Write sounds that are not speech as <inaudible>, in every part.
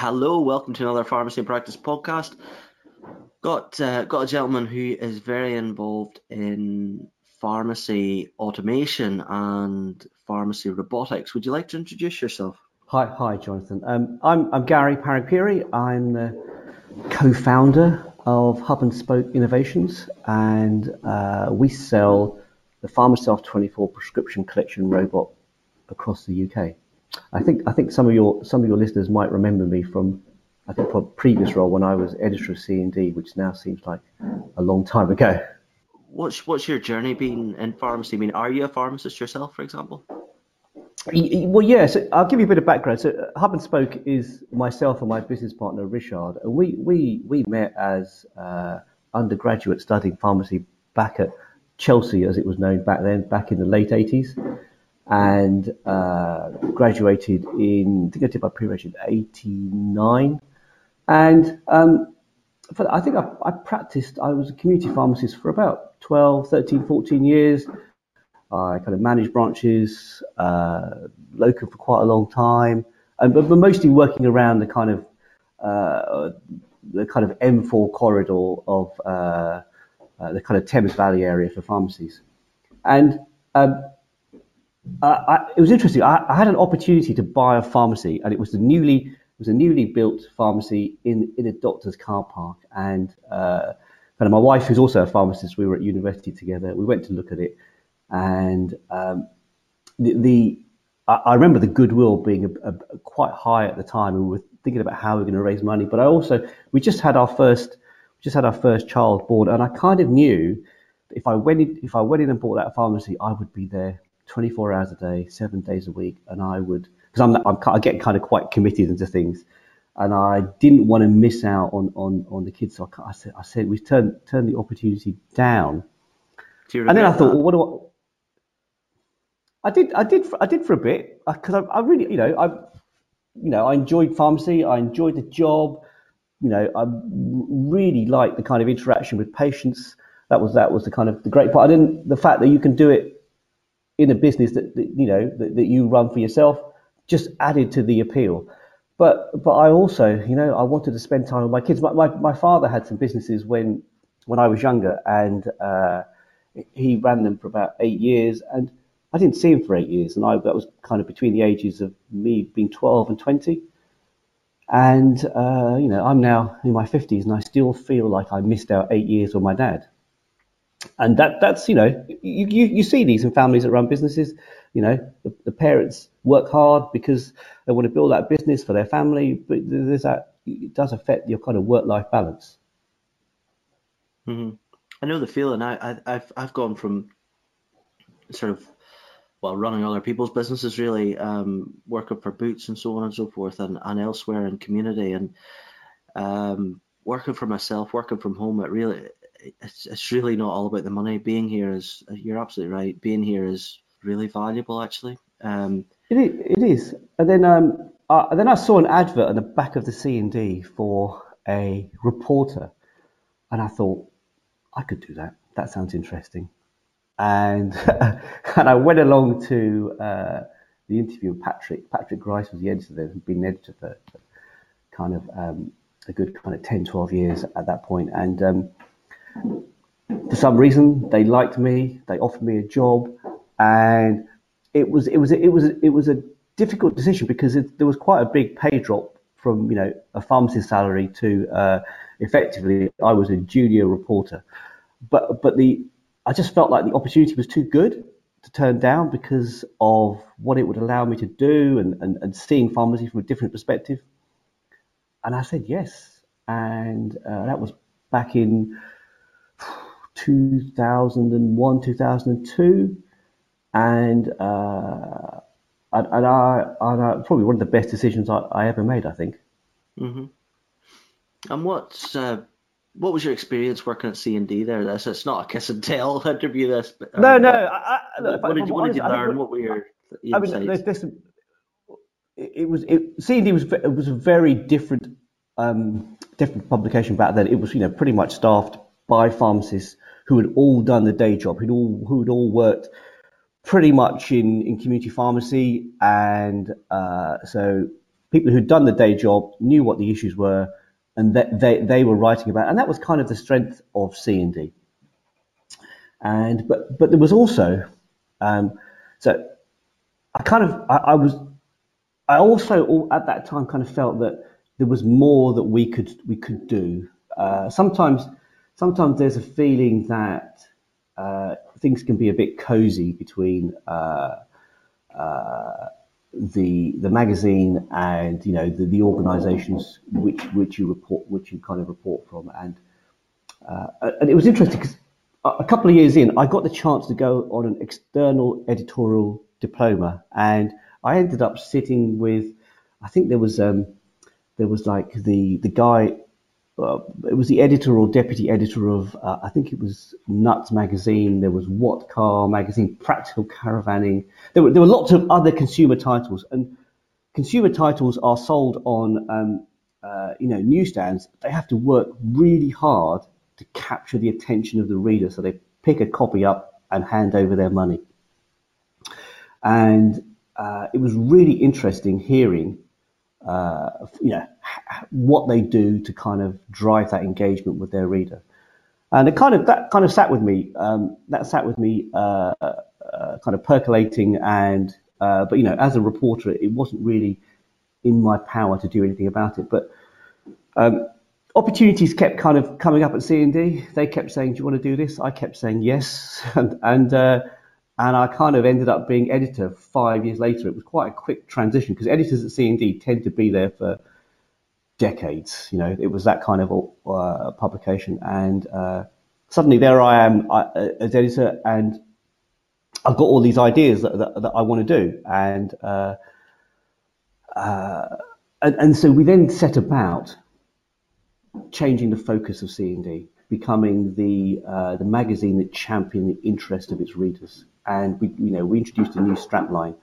Hello, welcome to another Pharmacy Practice podcast. Got uh, got a gentleman who is very involved in pharmacy automation and pharmacy robotics. Would you like to introduce yourself? Hi, hi, Jonathan. Um, I'm I'm Gary Paragpuri. I'm the co-founder of Hub and Spoke Innovations, and uh, we sell the PharmaSelf 24 prescription collection robot across the UK. I think I think some of your some of your listeners might remember me from I think from previous role when I was editor of C&D, which now seems like a long time ago. What's what's your journey been in pharmacy? I mean, are you a pharmacist yourself, for example? Well, yes. Yeah, so I'll give you a bit of background. So, uh, Hub and Spoke is myself and my business partner Richard, and we we we met as uh, undergraduate studying pharmacy back at Chelsea, as it was known back then, back in the late eighties and uh, graduated in, I think I did my pre-reg in 89. And um, for, I think I, I, practiced, I was a community pharmacist for about 12, 13, 14 years. I kind of managed branches, uh, locum for quite a long time, and, but, but mostly working around the kind of uh, the kind of M4 corridor of uh, uh, the kind of Thames Valley area for pharmacies. And um, uh, it was interesting. I, I, had an opportunity to buy a pharmacy, and it was the newly it was a newly built pharmacy in in a doctor's car park. And uh, my wife, who's also a pharmacist, we were at university together. We went to look at it, and um, the, the I, I, remember the goodwill being a, a, quite high at the time, and we were thinking about how we are going to raise money. But I also we just had our first just had our first child born, and I kind of knew if I went in, if I went in and bought that pharmacy, I would be there 24 hours a day, seven days a week, and I would because I'm, I'm I get kind of quite committed into things, and I didn't want to miss out on on on the kids. So I, I said I said we turned turned the opportunity down, and then I thought, well, what do I? I did I did I did for a bit uh, because I, I really you know I you know I enjoyed pharmacy. I enjoyed the job. You know I really liked the kind of interaction with patients. That was that was the kind of the great part. I didn't the fact that you can do it in a business that, that you know that, that you run for yourself just added to the appeal. But but I also you know I wanted to spend time with my kids. My my, my father had some businesses when when I was younger, and uh, he ran them for about eight years, and I didn't see him for eight years, and I that was kind of between the ages of me being twelve and twenty. And uh, you know, I'm now in my fifties, and I still feel like I missed out eight years with my dad and that that's you know you, you, you see these in families that run businesses you know the, the, parents work hard because they want to build that business for their family but there's that it does affect your kind of work life balance mm-hmm. i know the feeling I, I have i've gone from sort of well running other people's businesses really um, working for boots and so on and so forth and, and elsewhere in community and um, working for myself working from home it really it's it's really not all about the money. Being here is you're absolutely right. Being here is really valuable, actually. Um, it it is. And then um, uh, then I saw an advert on the back of the C and D for a reporter, and I thought I could do that. That sounds interesting. And <laughs> and I went along to uh, the interview with Patrick. Patrick Grice was the editor there, had been editor for, for kind of um, a good kind of 10, 12 years at that point, and um, for some reason they liked me, they offered me a job, and it was it was it was it was a difficult decision because it, there was quite a big pay drop from you know a pharmacist salary to uh, effectively I was a junior reporter, but but the I just felt like the opportunity was too good to turn down because of what it would allow me to do and, and, and seeing pharmacy from a different perspective. And I said yes, and uh, that was back in 2001, 2002, and uh, and, and I, and I, probably one of the best decisions I, I ever made. I think. Mm-hmm. And what's uh, what was your experience working at C and D there? This it's not a kiss and tell <laughs> interview. This, but, um, no, no. I, look, what, did, what did, you learn? what were your I mean, there's, there's it was it, C and D was it was a very different um, different publication back then. It was you know pretty much staffed by pharmacists who had all done the day job, who'd all who'd all worked pretty much in, in community pharmacy, and uh, so people who'd done the day job knew what the issues were, and that they they were writing about, and that was kind of the strength of C and D. And but but there was also um, so I kind of I, I was I also at that time kind of felt that there was more that we could we could do. Uh, sometimes sometimes there's a feeling that uh, things can be a bit cozy between uh, uh the the magazine and you know the, the organisations which which you report which you kind of report from. And uh, and it was interesting because a couple of years in I got the chance to go on an external editorial diploma. And I ended up sitting with, I think there was um, there was like the the guy, uh, it was the editor or deputy editor of, uh, I think it was Nuts magazine. There was What Car magazine, Practical Caravanning. There were there were lots of other consumer titles, and consumer titles are sold on um, uh, you know newsstands. They have to work really hard to capture the attention of the reader, so they pick a copy up and hand over their money. And uh, it was really interesting hearing, uh, you know, what they do to kind of drive that engagement with their reader. And it kind of that kind of sat with me. Um, that sat with me, uh, uh kind of percolating. And uh, but you know, as a reporter, it wasn't really in my power to do anything about it. But um, opportunities kept kind of coming up at C and D. They kept saying, "Do you want to do this?" I kept saying yes, <laughs> and, and uh, and I kind of ended up being editor five years later. It was quite a quick transition because editors at C&D tend to be there for decades. You know, it was that kind of uh, publication, and uh, suddenly there I am uh, as editor, and I've got all these ideas that, that, that I want to do, and, uh, uh, and and so we then set about changing the focus of C&D, becoming the uh, the magazine that championed the interest of its readers. And we, you know, we introduced a new strapline,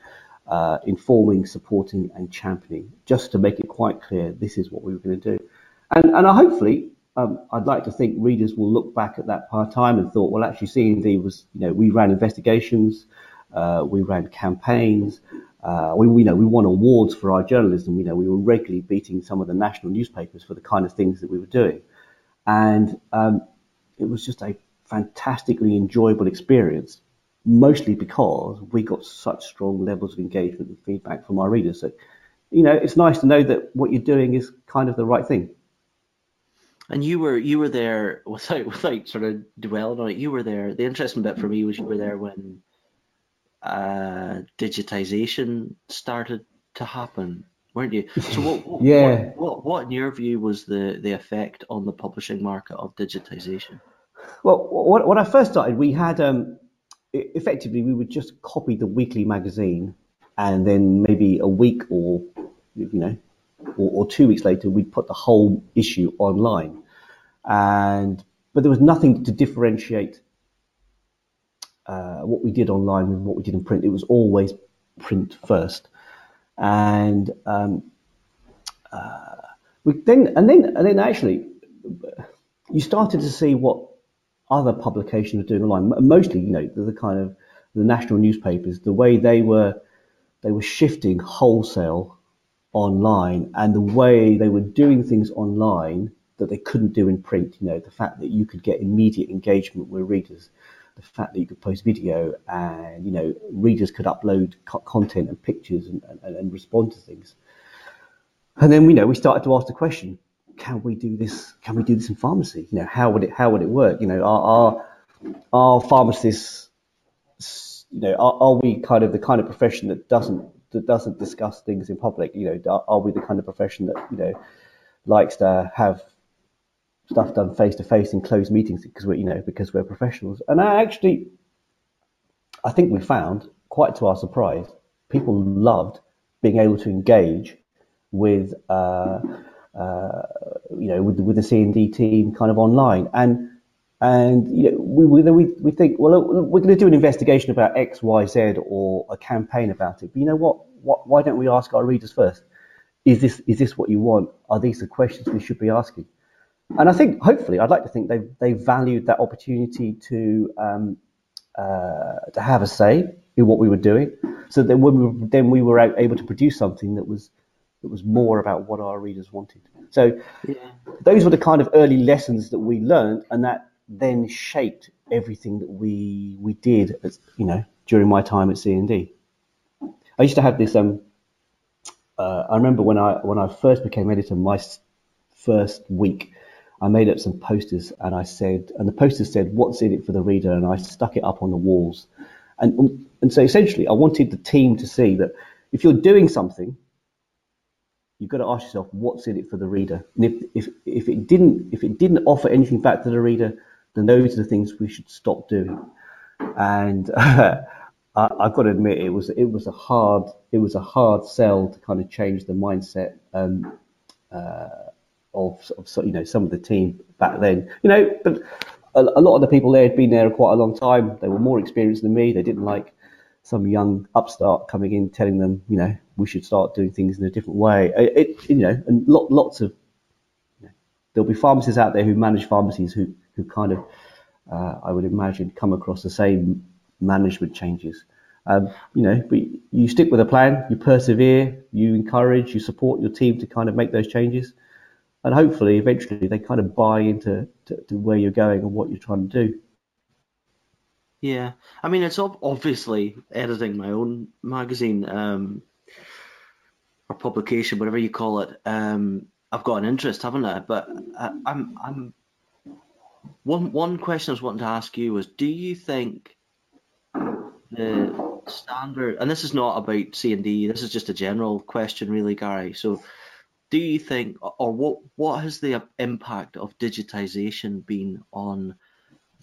uh, informing, supporting, and championing, just to make it quite clear this is what we were going to do. And, and hopefully, um, I'd like to think readers will look back at that part time and thought, well, actually, C&D was, you know, we ran investigations, uh, we ran campaigns, uh, we, we, know we won awards for our journalism. You know, we were regularly beating some of the national newspapers for the kind of things that we were doing, and um, it was just a fantastically enjoyable experience mostly because we got such strong levels of engagement and feedback from our readers. So, you know, it's nice to know that what you're doing is kind of the right thing. And you were you were there <laughs> without without sort of dwelling on it. You were there. The interesting bit for me was you were there when uh, digitization started to happen, weren't you? So what? <laughs> what yeah. What, what, what, in your view, was the the effect on the publishing market of digitization? Well, when I first started, we had um, effectively we would just copy the weekly magazine and then maybe a week or you know or, or, two weeks later we'd put the whole issue online. And but there was nothing to differentiate uh, what we did online with what we did in print. It was always print first. And um, uh, we then and then and then actually you started to see what other publications were doing online. Mostly, you know, the, the kind of the national newspapers, the way they were they were shifting wholesale online, and the way they were doing things online that they couldn't do in print. You know, the fact that you could get immediate engagement with readers, the fact that you could post video, and you know, readers could upload co- content and pictures and, and, and respond to things. And then, you know, we started to ask the question: can we do this? Can we do this in pharmacy? You know, how would it how would it work? You know, are are, are pharmacists, you know, are, are we kind of the kind of profession that doesn't that doesn't discuss things in public? You know, are, are we the kind of profession that you know likes to have stuff done face to face in closed meetings because we're you know because we're professionals? And I actually, I think we found quite to our surprise, people loved being able to engage with. Uh, uh, you know, with, with the C and D team kind of online. And and you know, we, we, we think, well, we're going to do an investigation about X, Y, Z, or a campaign about it. But you know what? what? Why don't we ask our readers first? Is this is this what you want? Are these the questions we should be asking? And I think, hopefully, I'd like to think they they valued that opportunity to um, uh, to have a say in what we were doing, so that when we, then we were able to produce something that was It was more about what our readers wanted. So yeah. those were the kind of early lessons that we learned, and that then shaped everything that we we did. As, you know, during my time at C&D, I used to have this. Um, uh, I remember when I when I first became editor, my first week, I made up some posters and I said, and the posters said, "What's in it for the reader?" And I stuck it up on the walls, and and so essentially, I wanted the team to see that if you're doing something you've got to ask yourself what's in it for the reader. And if, if, if it didn't if it didn't offer anything back to the reader, then those are the things we should stop doing. And uh, <laughs> I, have got to admit, it was it was a hard it was a hard sell to kind of change the mindset um, uh, of, of you know some of the team back then. You know, but a, a lot of the people there had been there quite a long time. They were more experienced than me. They didn't like some young upstart coming in telling them, you know, we should start doing things in a different way. It, it you know, and lot, lots of you know, there'll be pharmacists out there who manage pharmacies who who kind of, uh, I would imagine, come across the same management changes. Um, you know, but you stick with a plan, you persevere, you encourage, you support your team to kind of make those changes, and hopefully, eventually, they kind of buy into to, to where you're going and what you're trying to do. Yeah, I mean, it's obviously editing my own magazine um, or publication, whatever you call it. Um, I've got an interest, haven't I? But I, I'm, I'm. One one question I was wanting to ask you was: Do you think the standard? And this is not about C and D. This is just a general question, really, Gary. So, do you think, or what, what has the impact of digitization been on?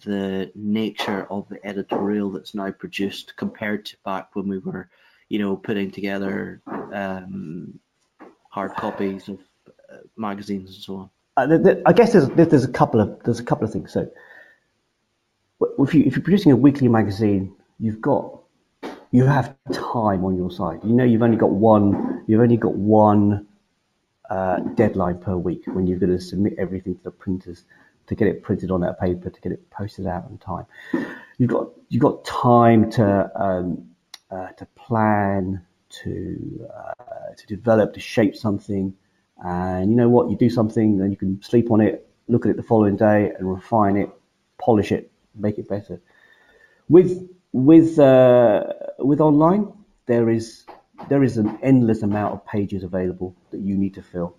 the nature of the editorial that's now produced compared to back when we were, you know, putting together um, hard copies of uh, magazines and so on? Uh, I guess there's there's a couple of there's a couple of things. So, if you if you're producing a weekly magazine, you've got you have time on your side. You know you've only got one you've only got one uh, deadline per week when you've got to submit everything to the printers to get it printed on that paper, to get it posted out on time. You've got you've got time to um, to plan, to uh, to develop, to shape something, and you know what? You do something, then you can sleep on it, look at it the following day, and refine it, polish it, make it better. With with uh, with online, there is there is an endless amount of pages available that you need to fill,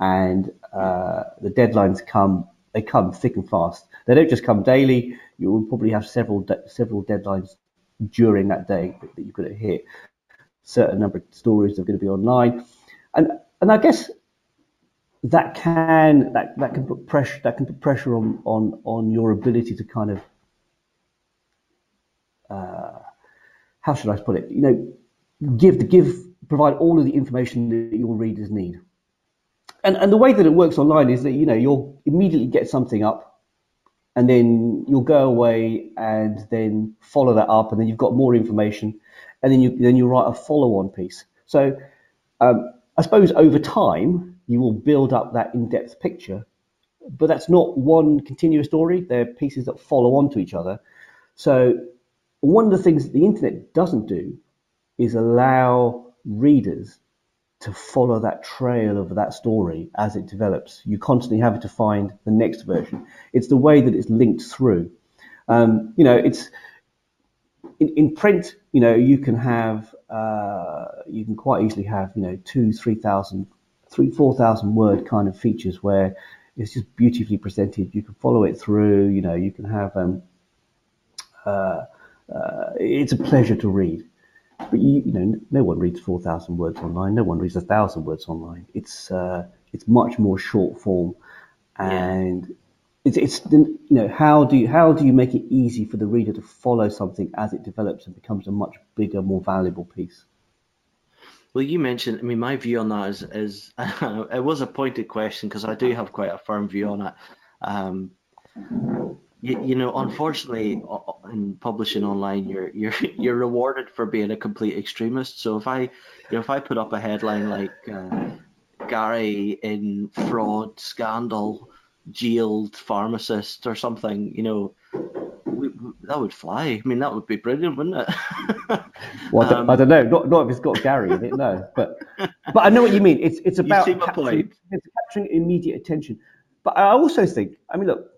and uh, the deadlines come they come thick and fast. They don't just come daily. You will probably have several de- several deadlines during that day that, you've got to hit. Certain number of stories are going to be online, and and I guess that can that, that can put pressure that can put pressure on on on your ability to kind of uh, how should I put it? You know, give the give provide all of the information that your readers need and and the way that it works online is that you know you'll immediately get something up, and then you'll go away and then follow that up, and then you've got more information, and then you then you write a follow-on piece. So um, I suppose over time you will build up that in-depth picture, but that's not one continuous story. They're pieces that follow on to each other. So one of the things that the internet doesn't do is allow readers to follow that trail of that story as it develops. You constantly have to find the next version. It's the way that it's linked through. Um, you know, it's in, in, print. You know, you can have uh, you can quite easily have you know two, three thousand, three, four thousand word kind of features where it's just beautifully presented. You can follow it through. You know, you can have um, uh, uh, it's a pleasure to read. But you, you know, no one reads four thousand words online. No one reads a thousand words online. It's uh, it's much more short form, and yeah. it's it's you know how do you how do you make it easy for the reader to follow something as it develops and becomes a much bigger, more valuable piece. Well, you mentioned. I mean, my view on that is is <laughs> it was a pointed question because I do have quite a firm view on it. Um, you, you know, unfortunately, in publishing online, you're you're <laughs> you're rewarded for being a complete extremist. So if I, you know, if I put up a headline like uh, Gary in fraud scandal jailed pharmacist or something, you know, we, we, that would fly. I mean, that would be brilliant, wouldn't it? <laughs> well, I don't, um, I don't, know. Not, not if it's got Gary in it, no. But but I know what you mean. It's it's <laughs> about capturing, it's capturing immediate attention. But I also think, I mean, look,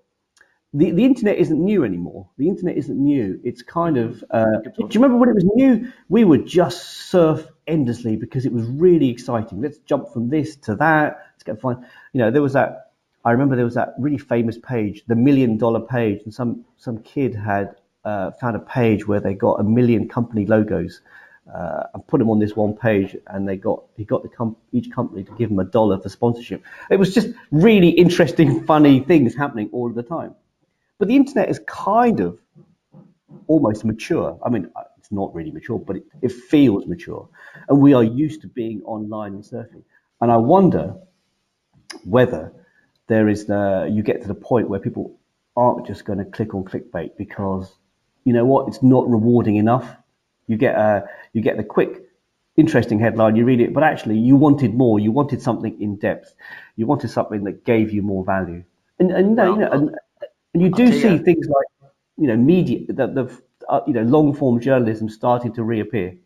the, the internet isn't new anymore. The internet isn't new. It's kind of. Uh, do you remember when it was new? We would just surf endlessly because it was really exciting. Let's jump from this to that. Let's get fun. You know, there was that. I remember there was that really famous page, the million dollar page, and some some kid had uh, found a page where they got a million company logos uh, and put them on this one page, and they got he got the com- each company to give him a dollar for sponsorship. It was just really interesting, <laughs> funny things happening all of the time. But the internet is kind of almost mature. I mean, uh, it's not really mature, but it, it feels mature, and we are used to being online and surfing. And I wonder whether there is the you get to the point where people aren't just going to click on clickbait because you know what it's not rewarding enough you get a you get the quick, interesting headline. You read it, but actually you wanted more. You wanted something in depth. You wanted something that gave you more value. And and, well, you know, and, and you do see things like you know media the, the uh, you know long form journalism starting to reappear.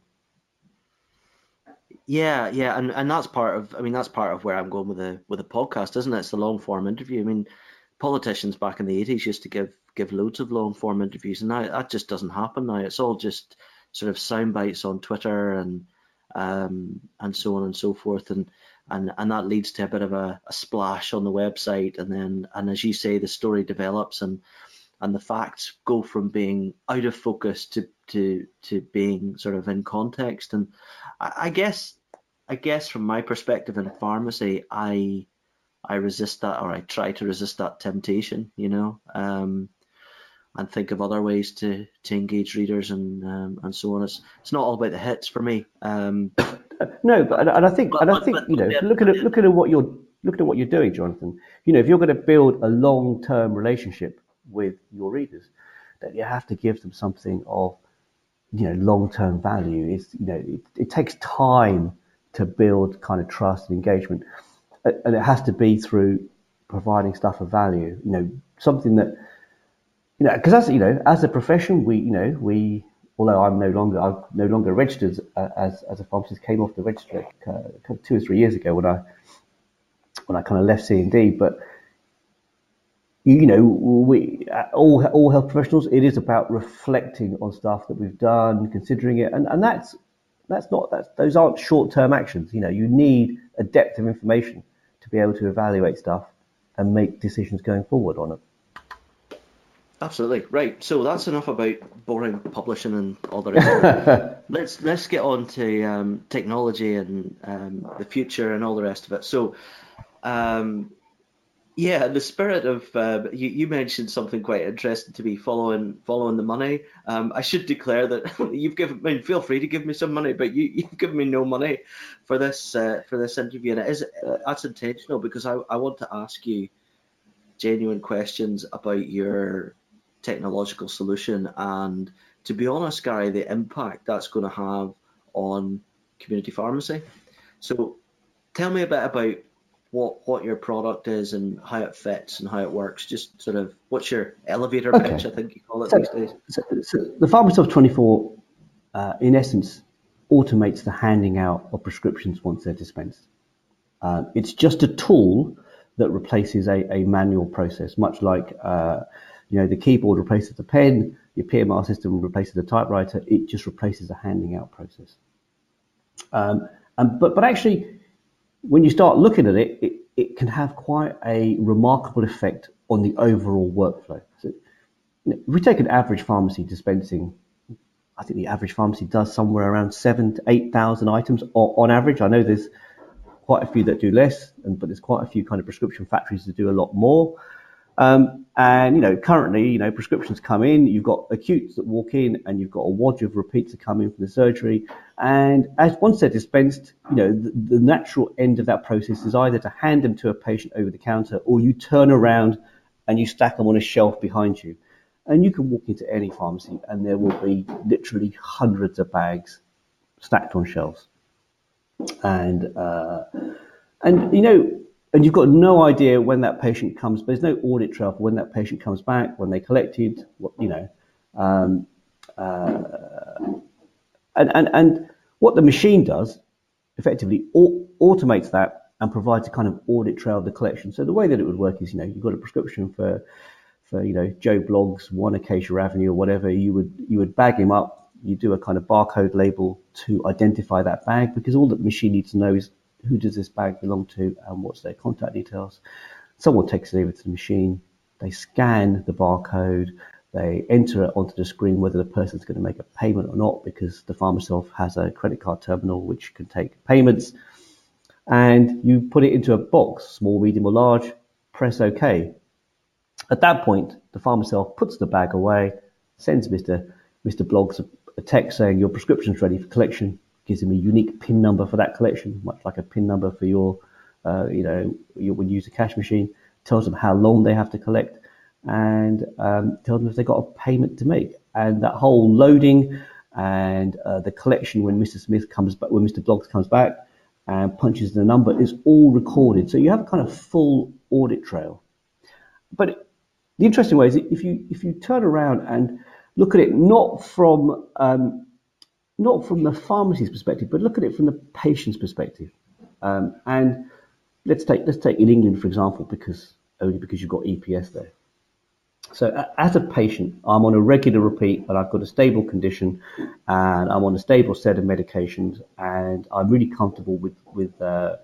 Yeah, yeah, and, and that's part of I mean that's part of where I'm going with the with the podcast, isn't it? It's the long form interview. I mean, politicians back in the eighties used to give give loads of long form interviews, and now that just doesn't happen now. It's all just sort of sound bites on Twitter and um, and so on and so forth, and and and that leads to a bit of a, a, splash on the website, and then and as you say, the story develops and and the facts go from being out of focus to to to being sort of in context, and I, I guess I guess from my perspective in pharmacy, I I resist that or I try to resist that temptation, you know. Um, and think of other ways to, to engage readers and um, and so on. It's it's not all about the hits for me. Um, Uh, no, but and I think but, and I think but, you know yeah, looking at looking at what you're looking at what you're doing, Jonathan. You know, if you're going to build a long term relationship with your readers, then you have to give them something of you know long term value. It's you know it, it takes time to build kind of trust and engagement, and it has to be through providing stuff of value. You know, something that you know, because as you know, as a profession, we you know we although I'm no longer I'm no longer registered as as a pharmacist, came off the register uh, two or three years ago when I when I kind of left C and D, but you know, we all all health professionals. It is about reflecting on stuff that we've done, considering it, and, and that's that's not that's those aren't short term actions. You know, you need a depth of information to be able to evaluate stuff and make decisions going forward on it. Absolutely right. So that's enough about boring publishing and all the rest. <laughs> let's let's get on to um, technology and um, the future and all the rest of it. So, um, yeah, the spirit of uh, you, you mentioned something quite interesting to me. Following following the money. Um, I should declare that <laughs> you've given. I mean, feel free to give me some money, but you you've given me no money for this uh, for this interview, and it is uh, that's intentional because I I want to ask you genuine questions about your technological solution. And to be honest, Gary, the impact that's going to have on community pharmacy. So tell me a bit about what what your product is and how it fits and how it works. Just sort of what's your elevator okay. pitch, I think you call it so, these days. So, so the PharmaSelf 24, uh, in essence, automates the handing out of prescriptions once they're dispensed. Uh, it's just a tool that replaces a, a manual process, much like uh, you know, the keyboard replaces the pen, your PMR system replaces the typewriter, it just replaces the handing out process. Um, and, but, but actually, when you start looking at it, it, it can have quite a remarkable effect on the overall workflow. So, if we take an average pharmacy dispensing, I think the average pharmacy does somewhere around seven to 8,000 items on, on average. I know there's quite a few that do less, and, but there's quite a few kind of prescription factories that do a lot more. Um, and you know, currently, you know, prescriptions come in. You've got acutes that walk in, and you've got a wad of repeats that come in from the surgery. And as once they're dispensed, you know, the, the, natural end of that process is either to hand them to a patient over the counter, or you turn around and you stack them on a shelf behind you. And you can walk into any pharmacy, and there will be literally hundreds of bags stacked on shelves. And uh, and you know, and you've got no idea when that patient comes. There's no audit trail for when that patient comes back, when they collected, what, you know. Um, uh, and, and, and what the machine does, effectively, au- automates that and provides a kind of audit trail of the collection. So the way that it would work is, you know, you've got a prescription for, for you know, Joe Bloggs, one Acacia Avenue or whatever. You would you would bag him up. You do a kind of barcode label to identify that bag because all that the machine needs to know is who does this bag belong to and what's their contact details. Someone takes it over to the machine. They scan the barcode. They enter it onto the screen whether the person's going to make a payment or not because the pharmacist has a credit card terminal which can take payments and you put it into a box, small, medium, or large, press OK. At that point, the pharmacist puts the bag away, sends Mr. Mr. Bloggs a, a text saying your prescription's ready for collection, gives them a unique PIN number for that collection, much like a PIN number for your, uh, you know, you, you use a cash machine, tells them how long they have to collect, and um, tells them if they've got a payment to make. And that whole loading and uh, the collection when Mr. Smith comes back, when Mr. Bloggs comes back, and punches the number is all recorded. So you have a kind of full audit trail. But the interesting way is if you if you turn around and look at it not from um, not from the pharmacy's perspective, but look at it from the patient's perspective. Um, and let's take let's take in England for example, because only because you've got EPS there. So as a patient, I'm on a regular repeat, but I've got a stable condition, and I'm on a stable set of medications, and I'm really comfortable with with uh,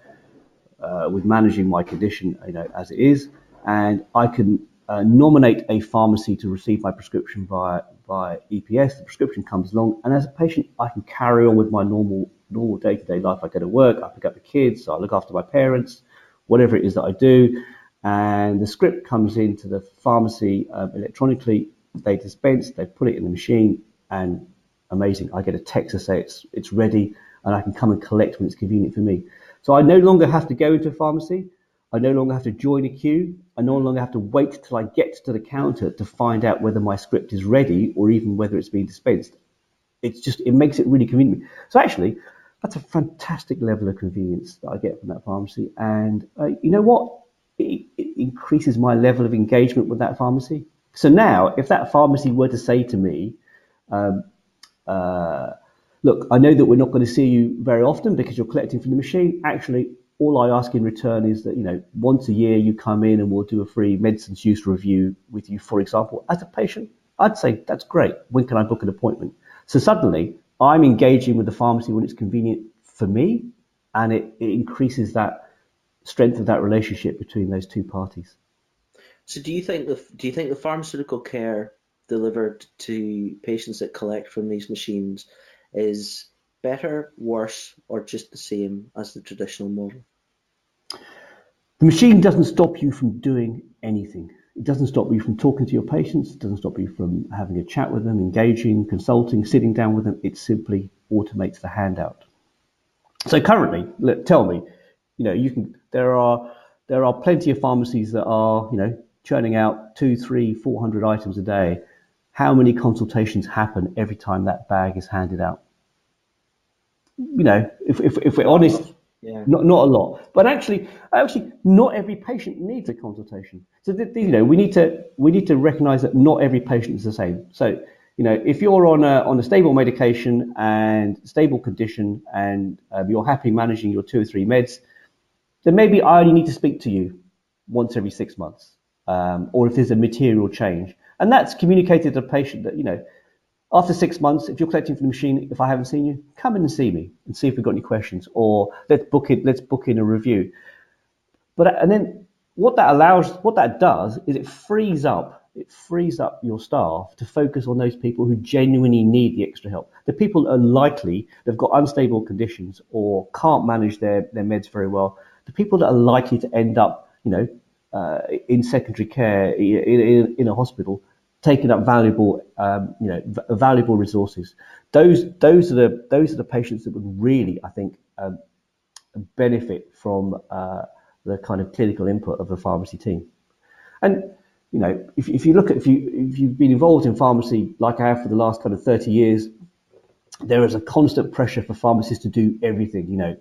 uh, with managing my condition, you know, as it is, and I can uh, nominate a pharmacy to receive my prescription via via EPS. The prescription comes along, and as a patient, I can carry on with my normal normal day to day life. I go to work, I pick up the kids, I look after my parents, whatever it is that I do and the script comes into the pharmacy um, electronically. They dispense, they put it in the machine, and amazing. I get a text to say it's it's ready, and I can come and collect when it's convenient for me. So I no longer have to go into a pharmacy. I no longer have to join a queue. I no longer have to wait till I get to the counter to find out whether my script is ready or even whether it's being dispensed. It's just it makes it really convenient. So actually, that's a fantastic level of convenience that I get from that pharmacy. And uh, you know what? it, it increases my level of engagement with that pharmacy. So now, if that pharmacy were to say to me, um, uh, look, I know that we're not going to see you very often because you're collecting from the machine. Actually, all I ask in return is that, you know, once a year you come in and we'll do a free medicines use review with you, for example, as a patient. I'd say that's great. When can I book an appointment? So suddenly I'm engaging with the pharmacy when it's convenient for me and it, it increases that strength of that relationship between those two parties. So, do you think the do you think the pharmaceutical care delivered to patients that collect from these machines is better, worse, or just the same as the traditional model? The machine doesn't stop you from doing anything. It doesn't stop you from talking to your patients. It doesn't stop you from having a chat with them, engaging, consulting, sitting down with them. It simply automates the handout. So currently, look, tell me, you know, you can. There are there are plenty of pharmacies that are you know churning out two, three, four hundred items a day. How many consultations happen every time that bag is handed out? You know, if if, if we're honest, yeah. Not not a lot, but actually, actually, not every patient needs a consultation. So you know, we need to we need to recognise that not every patient is the same. So you know, if you're on a on a stable medication and stable condition, and uh, you're happy managing your two or three meds, then maybe I only need to speak to you once every six months, um, or if there's a material change. And that's communicated to the patient that, you know, after six months, if you're collecting from the machine, if I haven't seen you, come in and see me and see if we've got any questions, or let's book it, let's book in a review. But and then what that allows, what that does is it frees up, it frees up your staff to focus on those people who genuinely need the extra help. The people that are likely they've got unstable conditions or can't manage their, their meds very well the people that are likely to end up, you know, uh, in secondary care in, in, in, a hospital, taking up valuable, um, you know, v- valuable resources. Those those are the those are the patients that would really, I think, um, benefit from uh, the kind of clinical input of the pharmacy team. And you know, if, if you look at if you if you've been involved in pharmacy like I have for the last kind of 30 years, there is a constant pressure for pharmacists to do everything. You know,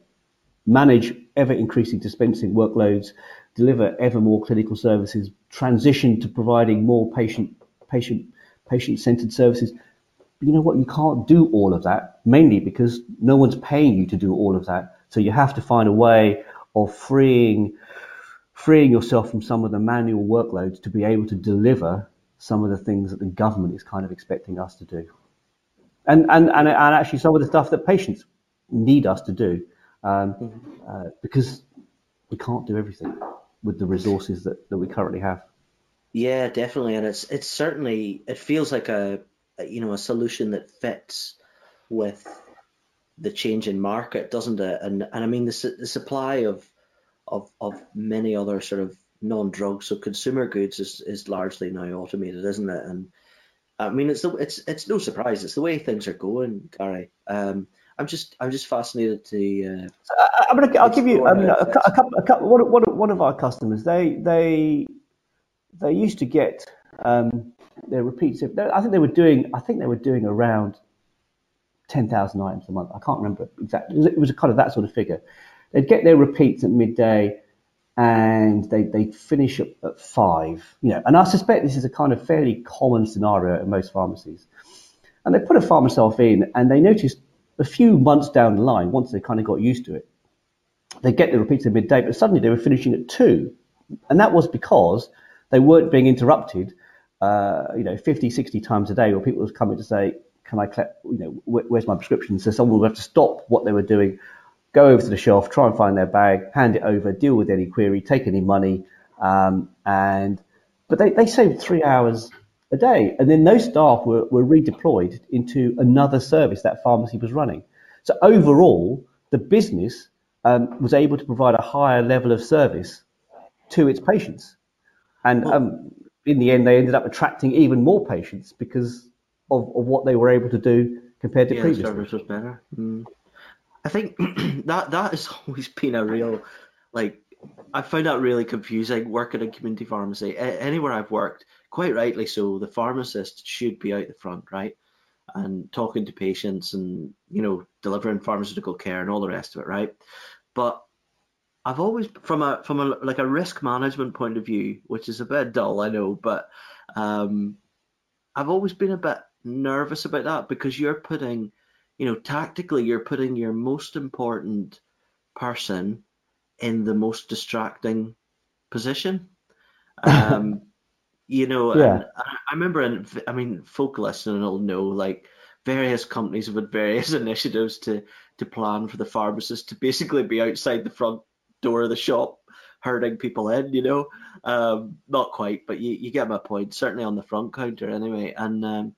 manage ever increasing dispensing workloads, deliver ever more clinical services, transition to providing more patient patient patient centered services. But you know what? You can't do all of that mainly because no one's paying you to do all of that. So you have to find a way of freeing freeing yourself from some of the manual workloads to be able to deliver some of the things that the government is kind of expecting us to do. And, and, and, and actually some of the stuff that patients need us to do um, mm-hmm. uh, because we can't do everything with the resources that, that we currently have. Yeah, definitely, and it's it's certainly it feels like a, a you know a solution that fits with the change in market, doesn't it? And and I mean the the supply of of of many other sort of non-drugs, so consumer goods is, is largely now automated, isn't it? And I mean it's the, it's it's no surprise it's the way things are going, Gary. Um, I'm just I'm just fascinated to. Uh, I, am gonna I'll give you um, a, a, couple a couple one, one, one of our customers they they they used to get um, their repeats. I think they were doing I think they were doing around ten thousand items a month. I can't remember exactly. It was, kind of that sort of figure. They'd get their repeats at midday and they, they finish at, at five. You know, and I suspect this is a kind of fairly common scenario in most pharmacies. And they put a pharmacist in and they noticed a few months down the line, once they kind of got used to it, they get the repeats at midday, but suddenly they were finishing at two. And that was because they weren't being interrupted, uh, you know, 50, 60 times a day where people were coming to say, can I collect, you know, where's my prescription? So someone would have to stop what they were doing go over to the shelf, try and find their bag, hand it over, deal with any query, take any money, um, and but they, they saved three hours a day, and then those staff were, were redeployed into another service that pharmacy was running. So overall, the business um, was able to provide a higher level of service to its patients, and um, in the end, they ended up attracting even more patients because of, of what they were able to do compared to yeah, previously. The service was better. Mm. I think <clears throat> that that has always <laughs> been a real like I found that really confusing working in community pharmacy. Anywhere I've worked, quite rightly so, the pharmacist should be out the front, right? And talking to patients and, you know, delivering pharmaceutical care and all the rest of it, right? But I've always from a from a like a risk management point of view, which is a bit dull, I know, but um I've always been a bit nervous about that because you're putting you know, tactically, you're putting your most important person in the most distracting position. Um, <laughs> you know, yeah. I remember, in, I mean, folk listening will know, like, various companies have had various <laughs> initiatives to to plan for the pharmacist to basically be outside the front door of the shop herding people in, you know. Um, not quite, but you, you get my point. Certainly on the front counter, anyway. And um,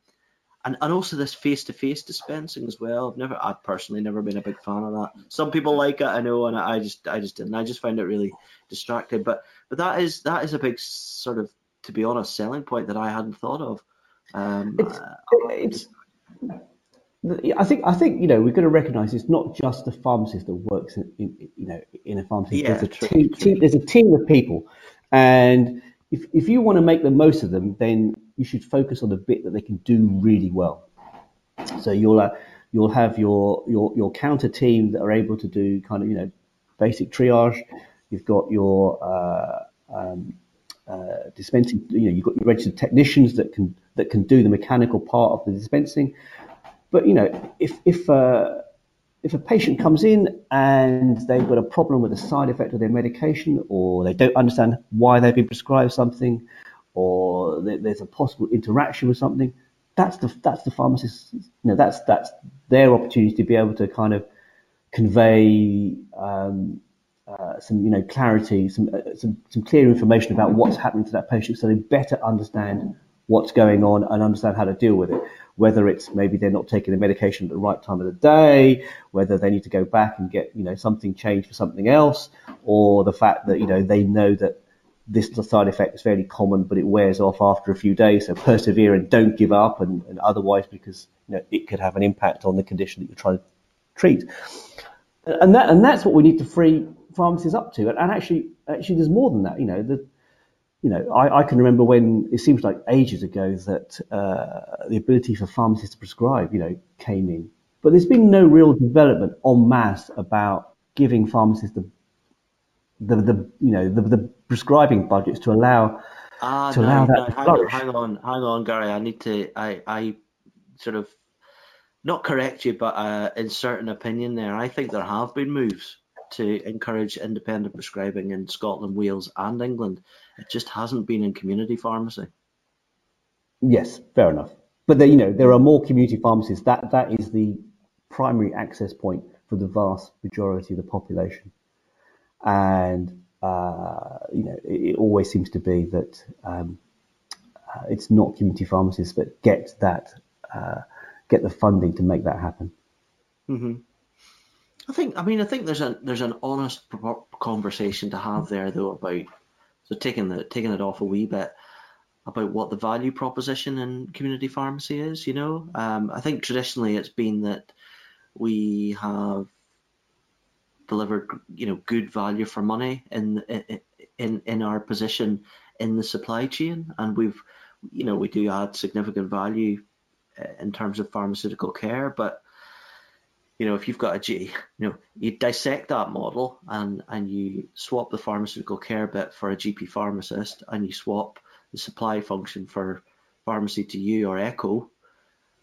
and and also this face to face dispensing as well. I've never, I've personally never been a big fan of that. Some people like it, I know, and I just, I just didn't. I just find it really distracting. But but that is that is a big sort of, to be honest, selling point that I hadn't thought of. Um, it's, uh, it's, I think I think you know we've got to recognise it's not just the pharmacist that works in, in you know in a pharmacy. Yeah, there's a true, team, true. Team, there's a team of people, and if if you want to make the most of them, then you should focus on the bit that they can do really well. So you'll uh, you'll have your your your counter team that are able to do kind of you know basic triage. You've got your uh, um, uh, dispensing. You know you've got your registered technicians that can that can do the mechanical part of the dispensing. But you know if if uh, if a patient comes in and they've got a problem with a side effect of their medication, or they don't understand why they've been prescribed something, or there's a possible interaction with something, that's the that's the pharmacist. You know, that's that's their opportunity to be able to kind of convey um, uh, some you know clarity, some, uh, some some clear information about what's happening to that patient, so they better understand what's going on and understand how to deal with it. Whether it's maybe they're not taking the medication at the right time of the day, whether they need to go back and get you know something changed for something else, or the fact that you know they know that this side effect is fairly common, but it wears off after a few days. So persevere and don't give up, and, and otherwise, because you know, it could have an impact on the condition that you're trying to treat. And that and that's what we need to free pharmacies up to. And, actually, actually, there's more than that. You know, the, you know, I, I can remember when it seems like ages ago that uh, the ability for pharmacists to prescribe, you know, came in, but there's been no real development en masse about giving pharmacists the the, the you know the, the prescribing budgets to allow Ah, to no, allow that no, hang on, hang on, hang on, Gary. I need to, I, I sort of not correct you, but uh, insert an opinion there. I think there have been moves to encourage independent prescribing in Scotland, Wales, and England. It just hasn't been in community pharmacy. Yes, fair enough. But there, you know, there are more community pharmacies. That that is the primary access point for the vast majority of the population, and uh, you know, it, it always seems to be that um, uh, it's not community pharmacists that get that uh, get the funding to make that happen. hmm I think, I mean, I think there's a there's an honest conversation to have there though about so taking the taking it off a wee bit about what the value proposition in community pharmacy is. You know, um, I think traditionally it's been that we have delivered you know good value for money in in in our position in the supply chain, and we've you know we do add significant value uh, in terms of pharmaceutical care, but you know, if you've got a G, you know, you dissect that model and and you swap the pharmaceutical care bit for a GP pharmacist, and you swap the supply function for Pharmacy2U or Echo,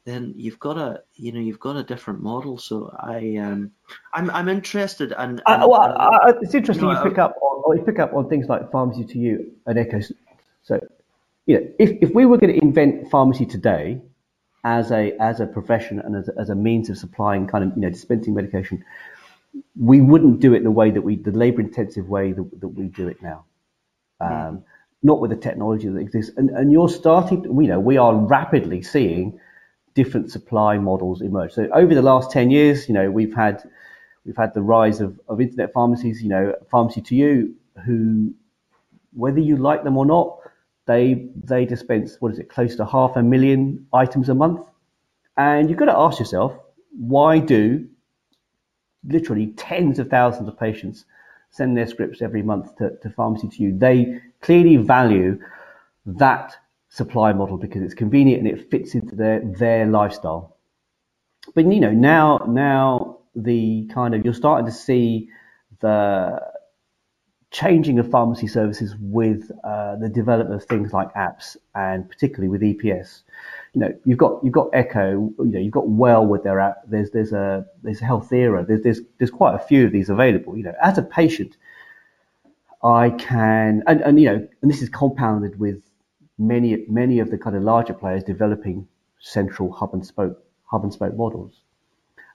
then you've got a you know you've got a different model. So I um I'm I'm interested and, Uh, well, and- I, I, it's interesting you I- pick up on or you pick up on things like Pharmacy2U and Echo. So, you know, if, if we were going to invent pharmacy today as a as a profession and as a, as a means of supplying kind of you know dispensing medication, we wouldn't do it the way that we the labor intensive way that, that we do it now. Um, Not with the technology that exists, and and you're starting. You know, we are rapidly seeing different supply models emerge. So over the last 10 years, you know, we've had we've had the rise of, of internet pharmacies, you know, Pharmacy2U, who whether you like them or not, they they dispense what is it, close to half a million items a month. And you've got to ask yourself, why do literally tens of thousands of patients send their scripts every month to, to Pharmacy2U? They clearly value that supply model because it's convenient and it fits into their their lifestyle. But you know now now the kind of you're starting to see the changing of pharmacy services with uh, the development of things like apps and particularly with EPS. You know you've got you've got Echo. You know you've got Well with their app. There's there's a there's Healthera. There's there's there's quite a few of these available. You know as a patient, I can and, and you know and this is compounded with many many of the kind of larger players developing central hub and spoke hub and spoke models.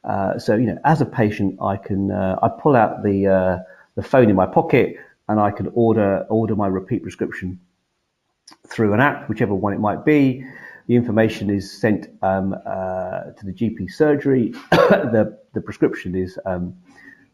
Uh, so you know, as a patient, I can uh, I pull out the uh, the phone in my pocket and I can order order my repeat prescription through an app, whichever one it might be. The information is sent um, uh, to the GP surgery. <coughs> the the prescription is um,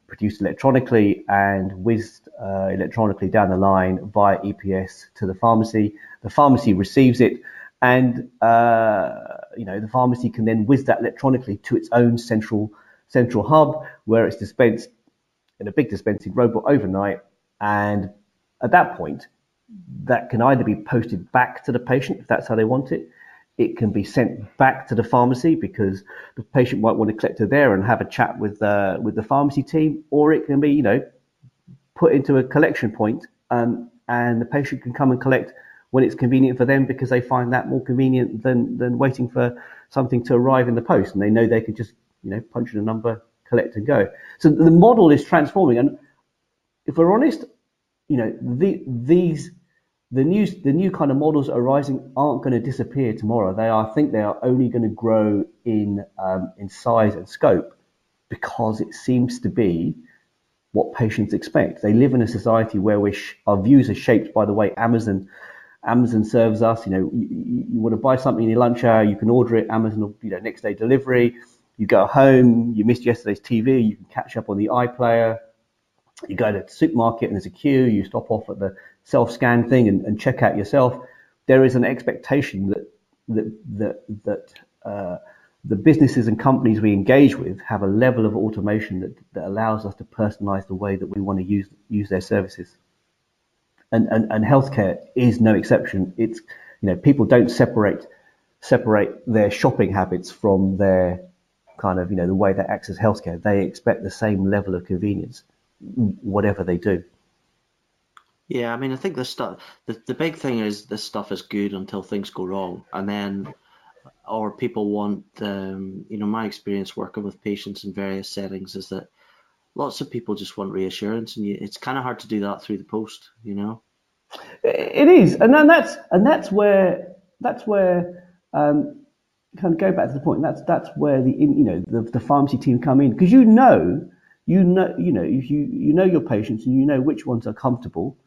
produced electronically and whizzed uh, electronically down the line via EPS to the pharmacy. The pharmacy receives it, and uh, you know the pharmacy can then whiz that electronically to its own central central hub where it's dispensed in a big dispensing robot overnight. And at that point, that can either be posted back to the patient if that's how they want it. It can be sent back to the pharmacy because the patient might want to collect it there and have a chat with uh, with the pharmacy team, or it can be you know put into a collection point, um, and the patient can come and collect when it's convenient for them because they find that more convenient than than waiting for something to arrive in the post, and they know they can just you know punch in a number, collect and go. So the model is transforming, and if we're honest, you know the, these the new the new kind of models arising aren't going to disappear tomorrow. They are, I think they are only going to grow in um, in size and scope because it seems to be what patients expect. They live in a society where we sh- our views are shaped by the way Amazon Amazon serves us. You know, you, you, want to buy something in your lunch hour, you can order it. Amazon, you know, next day delivery. You go home, you missed yesterday's TV, you can catch up on the iPlayer. You go to the supermarket and there's a queue. You stop off at the self-scan thing and, and check out yourself. There is an expectation that that that that uh, the businesses and companies we engage with have a level of automation that, that allows us to personalize the way that we want to use use their services. And, and and healthcare is no exception. It's you know people don't separate separate their shopping habits from their kind of you know the way they access healthcare. They expect the same level of convenience, whatever they do. Yeah, I mean, I think the stuff. The, the big thing is this stuff is good until things go wrong, and then, or people want. Um, you know, my experience working with patients in various settings is that lots of people just want reassurance, and you, it's kind of hard to do that through the post. You know. It is, and then that's and that's where that's where um, kind of go back to the point. That's that's where the you know the, the pharmacy team come in because you know you know you know if you you know your patients and you know which ones are comfortable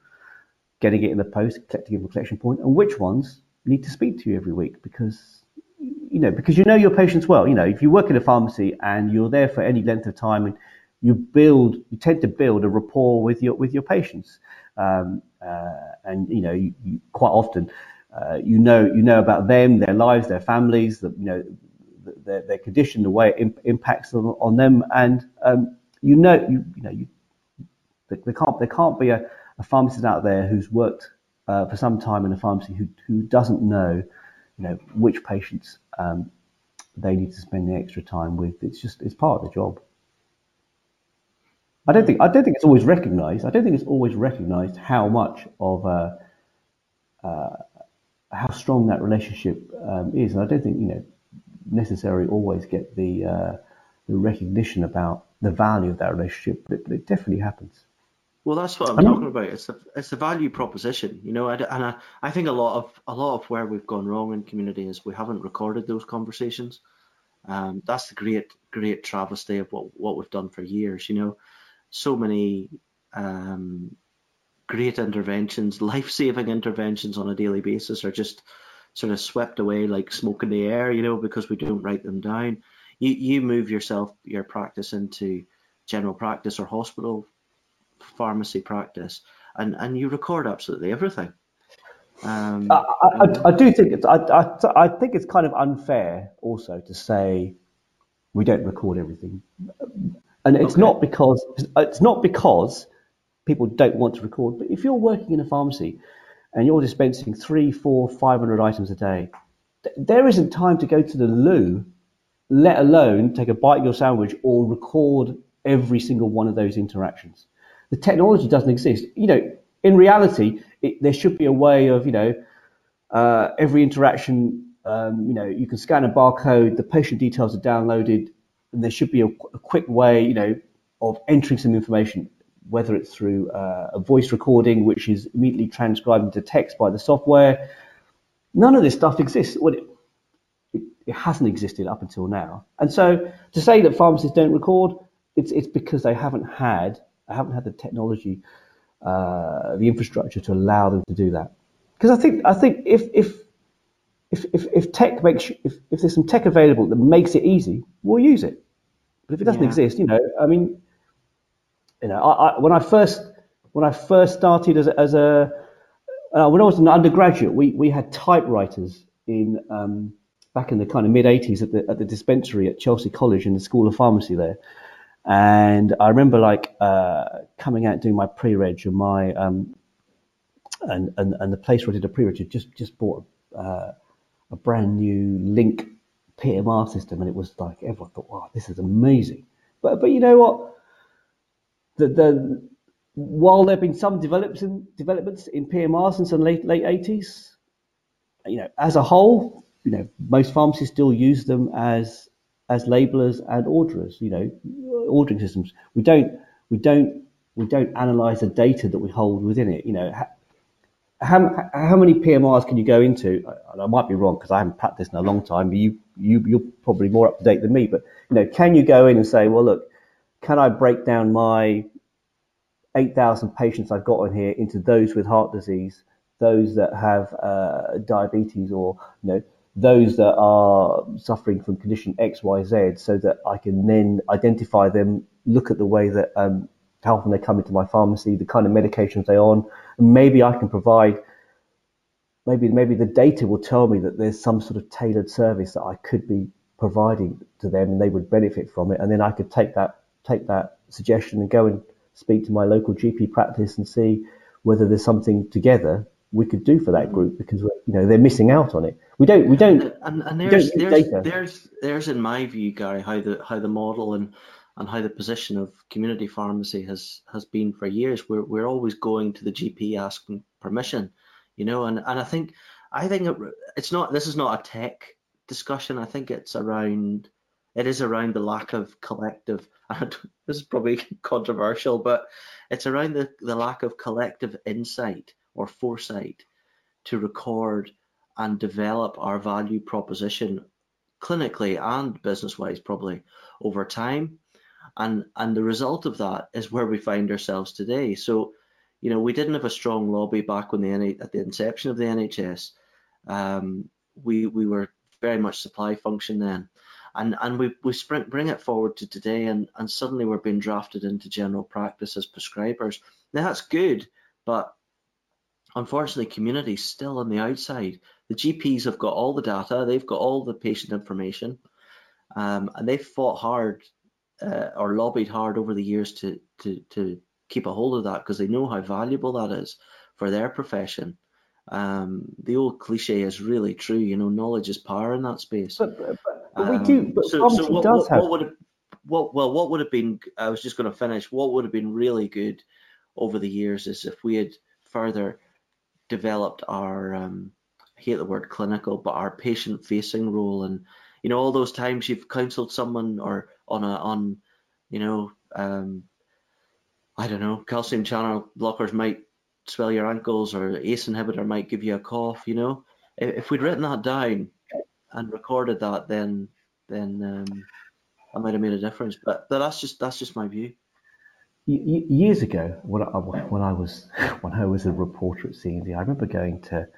getting it in the post, collecting it from collection point, and which ones need to speak to you every week because you know because you know your patients well. You know if you work in a pharmacy and you're there for any length of time and you build you tend to build a rapport with your with your patients um, uh, and you know you, you quite often uh, you know you know about them, their lives, their families, the, you know their, their condition, the way it imp- impacts on, on them, and um, you know you, you know you there can't there can't be a, a pharmacist out there who's worked uh, for some time in a pharmacy who who doesn't know you know which patients um, they need to spend the extra time with. It's just it's part of the job. I don't think I don't think it's always recognised. I don't think it's always recognised how much of a uh, how strong that relationship um, is. And I don't think you know necessarily always get the uh, the recognition about the value of that relationship, but it, but it definitely happens. Well, that's what I'm talking about. It's a it's a value proposition, you know. And I, I think a lot of a lot of where we've gone wrong in community is we haven't recorded those conversations. Um, that's the great great travesty of what what we've done for years. You know, so many um, great interventions, life saving interventions on a daily basis are just sort of swept away like smoke in the air, you know, because we don't write them down. You, you move yourself, your practice into general practice or hospital pharmacy practice, and, and you record absolutely everything. Um, I, I, I, do think it's I, I, I think it's kind of unfair also to say we don't record everything, and it's okay. not because it's not because people don't want to record. But if you're working in a pharmacy and you're dispensing three, four, five hundred items a day, th- there isn't time to go to the loo, let alone take a bite of your sandwich or record every single one of those interactions. The technology doesn't exist. You know, in reality, it, there should be a way of, you know, uh, every interaction, um, you know, you can scan a barcode, the patient details are downloaded, and there should be a, a quick way, you know, of entering some information whether it's through uh, a voice recording, which is immediately transcribed into text by the software. None of this stuff exists. Well, it, it, it, hasn't existed up until now. And so to say that pharmacists don't record, it's, it's because they haven't had, haven't had the technology, uh, the infrastructure to allow them to do that. Because I think, I think if, if, if, if, if tech makes, if, if there's some tech available that makes it easy, we'll use it. But if it doesn't yeah. exist, you know, I mean, you know, I, I, when I first when I first started as a, as a uh, when I was an undergraduate, we, we had typewriters in um, back in the kind of mid '80s at the at the dispensary at Chelsea College in the School of Pharmacy there, and I remember like uh, coming out doing my pre-reg and my um, and, and and the place where I did a pre-reg just just bought uh, a brand new Link PMR system, and it was like everyone thought, wow, this is amazing. But but you know what? The, the while there have been some developments in, developments in PMR since the late late 80s, you know, as a whole, you know, most pharmacies still use them as as labelers and orderers. You know, ordering systems. We don't we don't we don't analyze the data that we hold within it. You know, how how many PMRs can you go into? I, I might be wrong because I haven't practiced in a long time. But you you you're probably more up to date than me. But you know, can you go in and say, well, look, can I break down my 8,000 patients I've got on here into those with heart disease, those that have uh, diabetes, or you know those that are suffering from condition X, Y, Z, so that I can then identify them, look at the way that um, how often they come into my pharmacy, the kind of medications they're on, and maybe I can provide. Maybe maybe the data will tell me that there's some sort of tailored service that I could be providing to them, and they would benefit from it, and then I could take that take that suggestion and go and speak to my local GP practice and see whether there's something together we could do for that mm-hmm. group because you know they're missing out on it. We don't we don't and, and there's there's, there's there's in my view, Gary, how the how the model and and how the position of community pharmacy has has been for years. We're we're always going to the GP asking permission, you know, and and I think I think it, it's not this is not a tech discussion. I think it's around it is around the lack of collective. <laughs> And this is probably <laughs> controversial, but it's around the, the lack of collective insight or foresight to record and develop our value proposition clinically and business wise probably over time. And and the result of that is where we find ourselves today. So you know we didn't have a strong lobby back when the at the inception of the NHS um, we we were very much supply function then and and we we spring, bring it forward to today and and suddenly we're being drafted into general practice as prescribers now that's good but unfortunately, community still on the outside. The GPs have got all the data, they've got all the patient information, um, and they've fought hard uh, or lobbied hard over the years to to to keep a hold of that because they know how valuable that is for their profession. Um, the old cliche is really true. You know, knowledge is power in that space. But, but, but um, we do. But so, so what, does what, have... what would have, what, well, what would have been? I was just going to finish. What would have been really good over the years is if we had further developed our um, I hate the word clinical, but our patient facing role and you know all those times you've counseled someone or on a on you know um, I don't know calcium channel blockers might swell your ankles or ACE inhibitor might give you a cough you know if, if we'd written that down and recorded that then then um, I might have made a difference. But but that's just that's just my view. Years ago, when I, when I was <laughs> when I was a reporter at C&D, I remember going to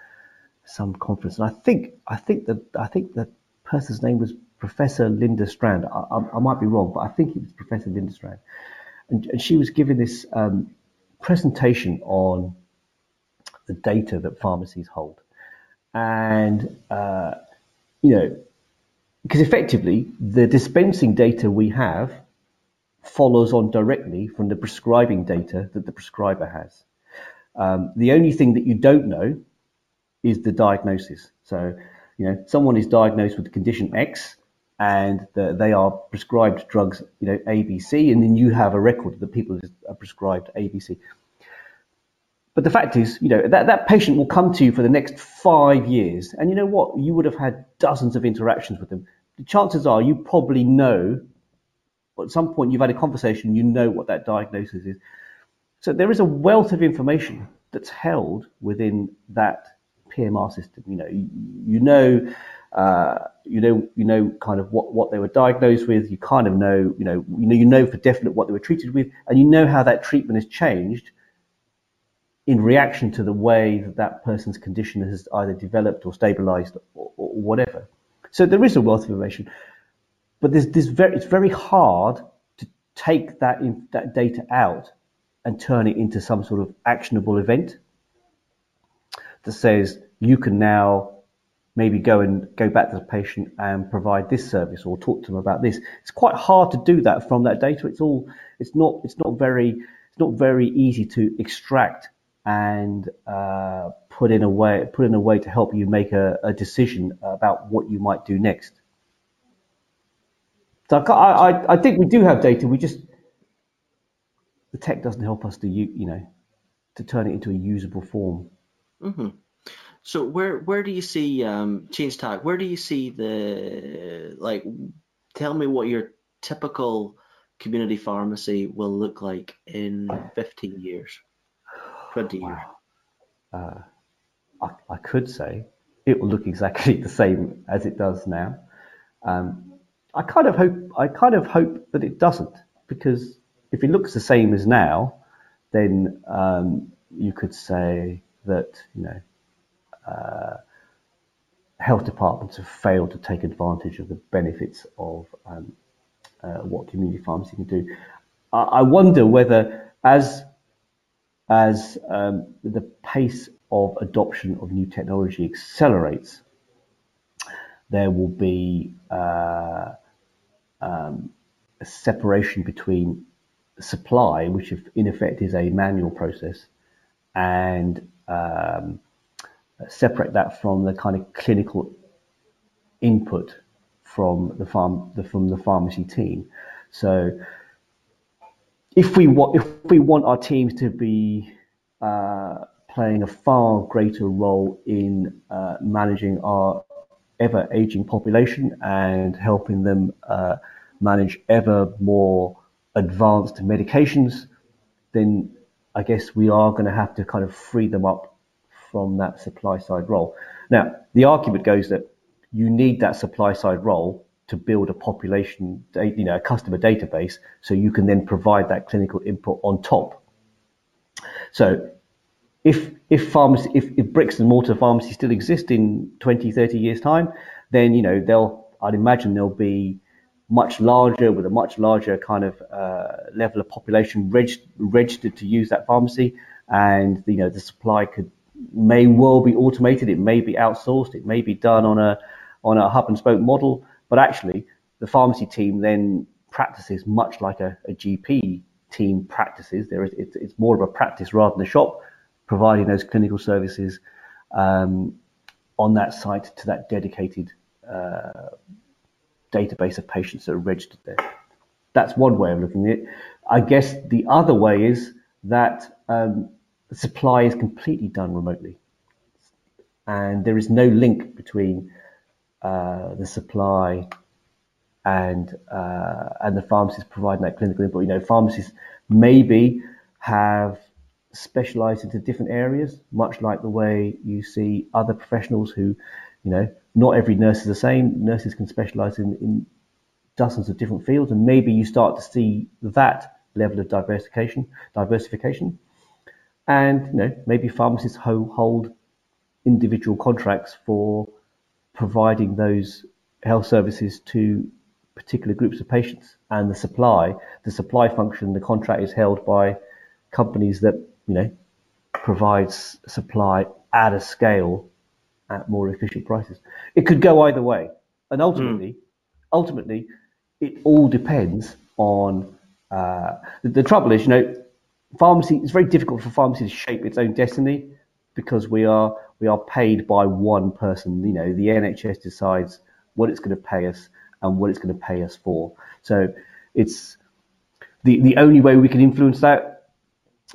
some conference, and I think I think that I think the person's name was Professor Linda Strand. I, I, I, might be wrong, but I think it was Professor Linda Strand, and, and she was giving this um, presentation on the data that pharmacies hold, and uh, you know, because effectively the dispensing data we have follows on directly from the prescribing data that the prescriber has. Um, the only thing that you don't know is the diagnosis. So, you know, someone is diagnosed with condition X and the, they are prescribed drugs, you know, ABC, and then you have a record that people are prescribed ABC. But the fact is, you know, that, that patient will come to you for the next five years, and you know what? You would have had dozens of interactions with them. The chances are you probably know at some point you've had a conversation, you know what that diagnosis is. So there is a wealth of information that's held within that PMR system. You know, you, you know, uh, you know, you know, kind of what, what they were diagnosed with. You kind of know, you know, you know, you know for definite what they were treated with, and you know how that treatment has changed in reaction to the way that that person's condition has either developed or stabilized or, or whatever. So there is a wealth of information. But there's, very, it's very hard to take that, in, that data out and turn it into some sort of actionable event that says you can now maybe go and go back to the patient and provide this service or talk to them about this. It's quite hard to do that from that data. It's all it's not it's not very it's not very easy to extract and uh, put in a way put in a way to help you make a, a decision about what you might do next. So I, I, I think we do have data. We just the tech doesn't help us to you you know to turn it into a usable form. Mm-hmm. So where where do you see um, change tag? Where do you see the like? Tell me what your typical community pharmacy will look like in 15 years, 20 years. Uh, I, I could say it will look exactly <laughs> the same as it does now. Um, I kind of hope I kind of hope that it doesn't because if it looks the same as now, then um, you could say that you know uh, health departments have failed to take advantage of the benefits of um, uh, what community pharmacy can do. I, I wonder whether as as um, the pace of adoption of new technology accelerates, there will be uh, um, a separation between supply, which in effect is a manual process, and um, separate that from the kind of clinical input from the pharmacy team. If we want if we want our teams to be uh, playing a far greater role in uh, managing our ever aging population and helping them uh, manage ever more advanced medications, then I guess we are going to have to kind of free them up from that supply side role. Now, the argument goes that you need that supply side role to build a population, you know, a customer database, so you can then provide that clinical input on top. So, if if pharmacy, if, if bricks and mortar pharmacy still exist in 20, 30 years time, then you know they'll, I'd imagine they'll be much larger with a much larger kind of uh, level of population reg- registered to use that pharmacy, and you know the supply could may well be automated, it may be outsourced, it may be done on a on a hub and spoke model, but actually the pharmacy team then practices much like a, a GP team practices. There is it's, it's, more of a practice rather than a shop, providing those clinical services um, on that site to that dedicated uh, database of patients that are registered there. That's one way of looking at it. I guess the other way is that um, supply is completely done remotely, and there is no link between uh, the supply and uh, and the pharmacists providing that clinical input. You know, pharmacists maybe have specialized into different areas, much like the way you see other professionals who, you know, not every nurse is the same. Nurses can specialize in, in dozens of different fields, and maybe you start to see that level of diversification. Diversification, and you know, maybe pharmacists hold individual contracts for providing those health services to particular groups of patients, and the supply, the supply function, the contract is held by companies that you know provides supply at a scale at more efficient prices. It could go either way, and ultimately, mm. ultimately, it all depends on uh, the, the, trouble is, you know, pharmacy. It's very difficult for pharmacy to shape its own destiny because we are we are paid by one person. You know, the NHS decides what it's going to pay us and what it's going to pay us for. So it's the the only way we can influence that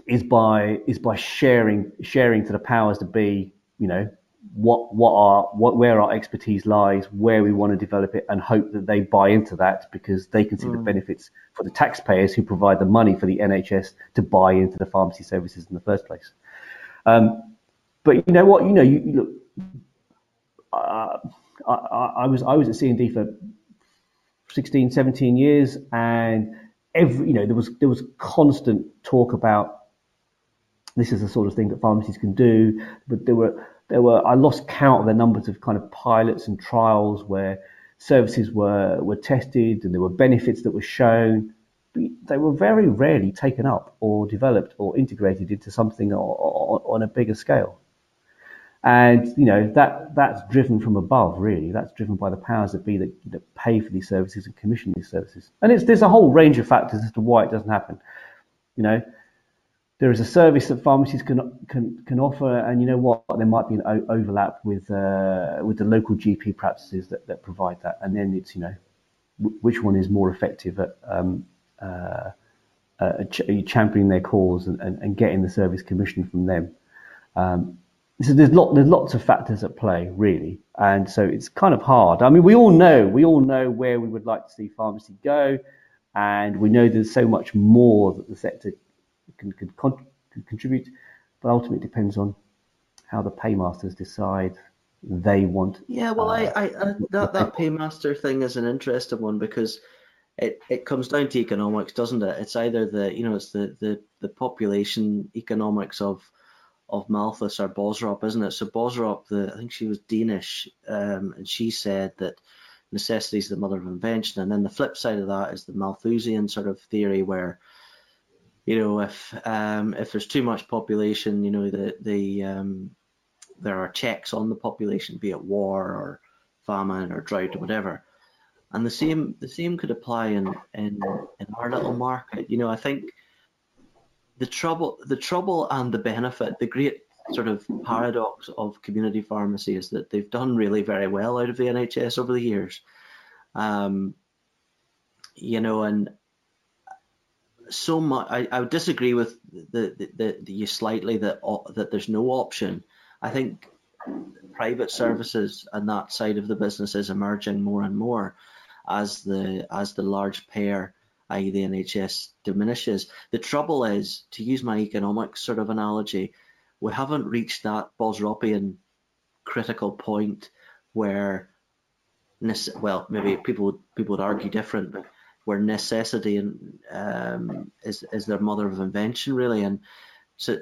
is by is by sharing sharing to the powers to be. You know, what what our what where our expertise lies, where we want to develop it, and hope that they buy into that because they can see mm. the benefits for the taxpayers who provide the money for the NHS to buy into the pharmacy services in the first place. Um, but you know what? You know, you, you look. Uh, I, I, was I was at C&D for 16, 17 years, and every you know there was there was constant talk about this is the sort of thing that pharmacies can do, but there were there were I lost count of the numbers of kind of pilots and trials where services were were tested and there were benefits that were shown. They were very rarely taken up or developed or integrated into something on a bigger scale. And you know that that's driven from above, really. That's driven by the powers that be that, that pay for these services and commission these services. And it's there's a whole range of factors as to why it doesn't happen. You know, there is a service that pharmacies can can can offer, and you know what? There might be an overlap with uh, with the local GP practices that, that provide that, and then it's you know which one is more effective at um, uh, uh, championing their cause and, and, and, getting the service commission from them. Um, so there's lot there's lots of factors at play really, and so it's kind of hard. I mean, we all know we all know where we would like to see pharmacy go, and we know there's so much more that the sector can, can, con- can contribute, but ultimately it depends on how the paymasters decide they want. Yeah, well, uh, I, I, I that that paymaster thing is an interesting one because it, it comes down to economics, doesn't it? It's either the you know it's the the, the population economics of of Malthus or Boserup, isn't it? So Boserup, the I think she was Danish, um, and she said that necessity is the mother of invention, and then the flip side of that is the Malthusian sort of theory where you know, if um, if there's too much population, you know, the the um, there are checks on the population, be it war or famine or drought or whatever. And the same the same could apply in in in our little market. You know, I think the trouble the trouble and the benefit, the great sort of paradox of community pharmacy is that they've done really very well out of the NHS over the years. Um, you know, and so much. I, I would disagree with the, the, the, you slightly that that there's no option. I think private services and that side of the business is emerging more and more as the as the large payer, i.e. the NHS, diminishes. The trouble is, to use my economics sort of analogy, we haven't reached that Boserupian critical point where well, maybe people would people would argue different, but where necessity and um, is is their mother of invention really, and so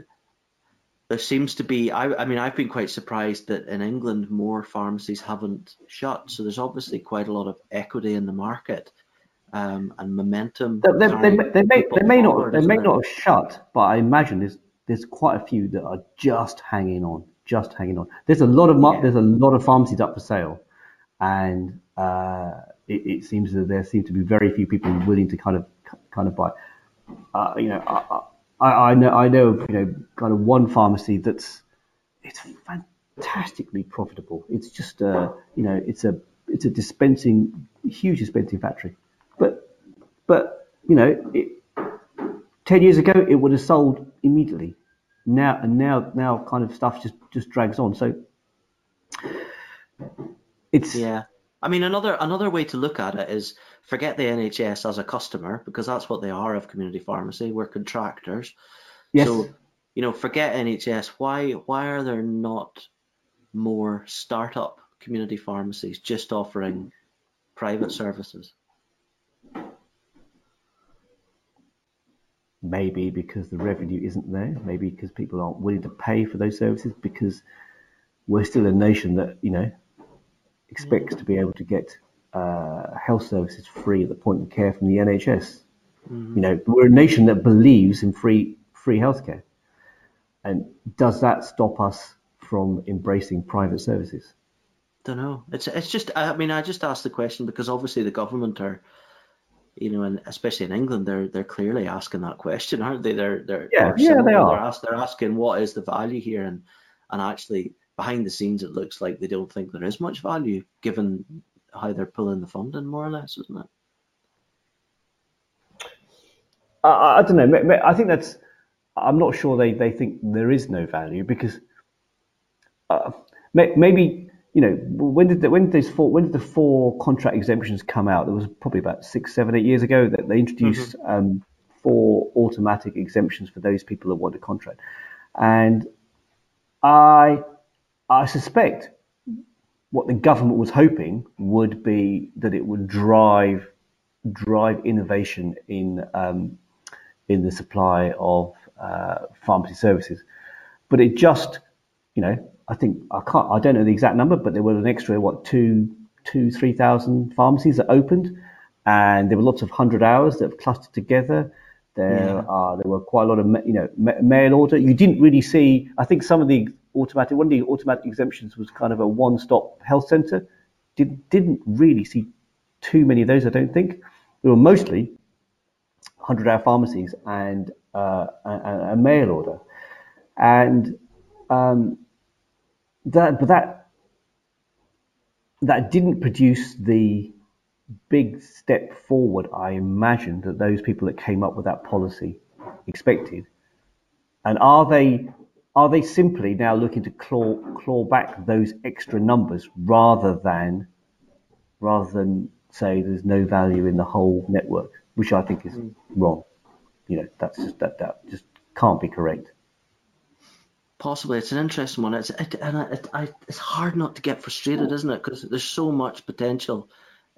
there seems to be. I, I mean, I've been quite surprised that in England more pharmacies haven't shut. So there's obviously quite a lot of equity in the market um, and momentum. They, they, they, they may they may not they may not have shut, but I imagine there's there's quite a few that are just hanging on, just hanging on. There's a lot of yeah. there's a lot of pharmacies up for sale, and uh, it, it, seems that there seem to be very few people willing to kind of kind of buy. Uh, you know, I, I, I, know I know you know kind of one pharmacy that's it's fantastically profitable. It's just a uh, you know it's a it's a dispensing huge dispensing factory, but you know it, ten years ago it would have sold immediately. Now and now now kind of stuff just just drags on. So it's yeah. I mean, another another way to look at it is forget the NHS as a customer because that's what they are of community pharmacy. We're contractors. Yes. So, you know, forget NHS. Why why are there not more startup community pharmacies just offering private services? Maybe because the revenue isn't there. Maybe because people aren't willing to pay for those services because we're still a nation that you know expects to be able to get uh, health services free at the point of care from the NHS. Mm-hmm. You know, we're a nation that believes in free free healthcare, and does that stop us from embracing private services? Don't know. It's it's just. I mean, I just asked the question because obviously the government are, you know, and especially in England, they're they're clearly asking that question, aren't they? They're they're yeah, yeah they are. They're, ask, they're asking what is the value here, and and actually behind the scenes, it looks like they don't think there is much value given how they're pulling the funding, more or less, isn't it? I, I don't know. I think that's. I'm not sure they, they think there is no value because uh, maybe you know when did the, when did those four when did the four contract exemptions come out? There was probably about six, seven, eight years ago that they introduced mm-hmm. um, four automatic exemptions for those people that want a contract, and I I suspect what the government was hoping would be that it would drive drive innovation in um, in the supply of uh, pharmacy services, but it just you know I think I can't I don't know the exact number, but there were an extra what two two three thousand pharmacies that opened, and there were lots of hundred hours that have clustered together. There yeah. are there were quite a lot of you know mail order. You didn't really see. I think some of the automatic, one of the automatic exemptions was kind of a one-stop health centre. Did, didn't really see too many of those, I don't think. They were mostly 100-hour pharmacies and uh, a, a, mail order, and um, that, but that that didn't produce the big step forward I imagine that those people that came up with that policy expected. And are they are they simply now looking to claw claw back those extra numbers rather than rather than say there's no value in the whole network, which I think is mm. wrong. You know, that's just that that just can't be correct. Possibly, it's an interesting one. It's it, and it, I, it's hard not to get frustrated, isn't it? Because there's so much potential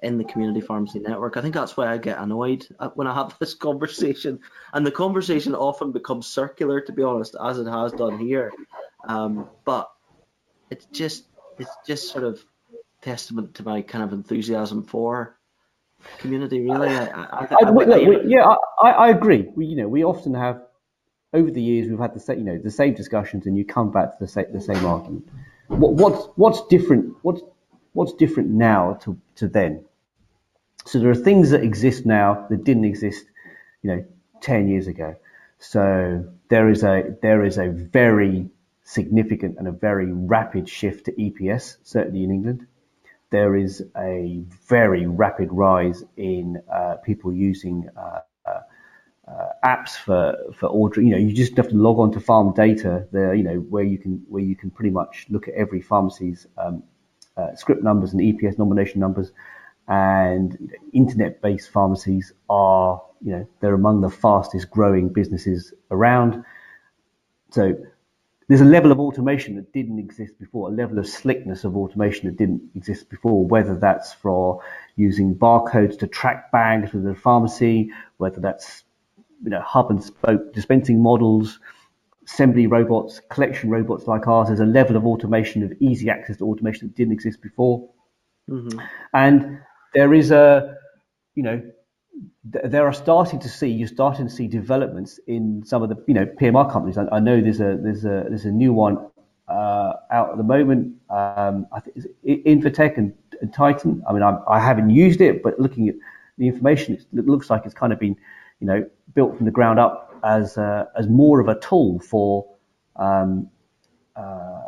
in the community pharmacy network. I think that's why I get annoyed when I have <laughs> this conversation, and the conversation often becomes circular, to be honest, as it has done here. Um, but it's just it's just sort of testament to my kind of enthusiasm for community. Really, I, I, I, look, yeah, I, agree. We you know we often have over the years we've had the same you know the same discussions, and you come back to the same the same argument. What, what's what's different? What's what's different now to, to then? So there are things that exist now that didn't exist, you know, 10 years ago. So there is a there is a very significant and a very rapid shift to EPS, certainly in England. There is a very rapid rise in uh, people using uh, uh, apps for for ordering. You know, you just have to log on to Pharmdata there. You know, where you can where you can pretty much look at every pharmacy's um, uh, script numbers and EPS nomination numbers. And internet-based pharmacies are, you know, they're among the fastest growing businesses around. So there's a level of automation that didn't exist before, a level of slickness of automation that didn't exist before, whether that's for using barcodes to track bags within the pharmacy, whether that's you know, hub and spoke dispensing models, assembly robots, collection robots like ours. There's a level of automation, of easy access to automation that didn't exist before. Mm-hmm. And there is a, you know, there are starting to see you're starting to see developments in some of the you know PMR companies. I, I know there's a there's a there's a new one uh, out at the moment. Um, I think Invatech and, and, Titan. I mean, I, I, haven't used it, but looking at the information, it looks like it's kind of been you know, built from the ground up as uh, as more of a tool for um, uh,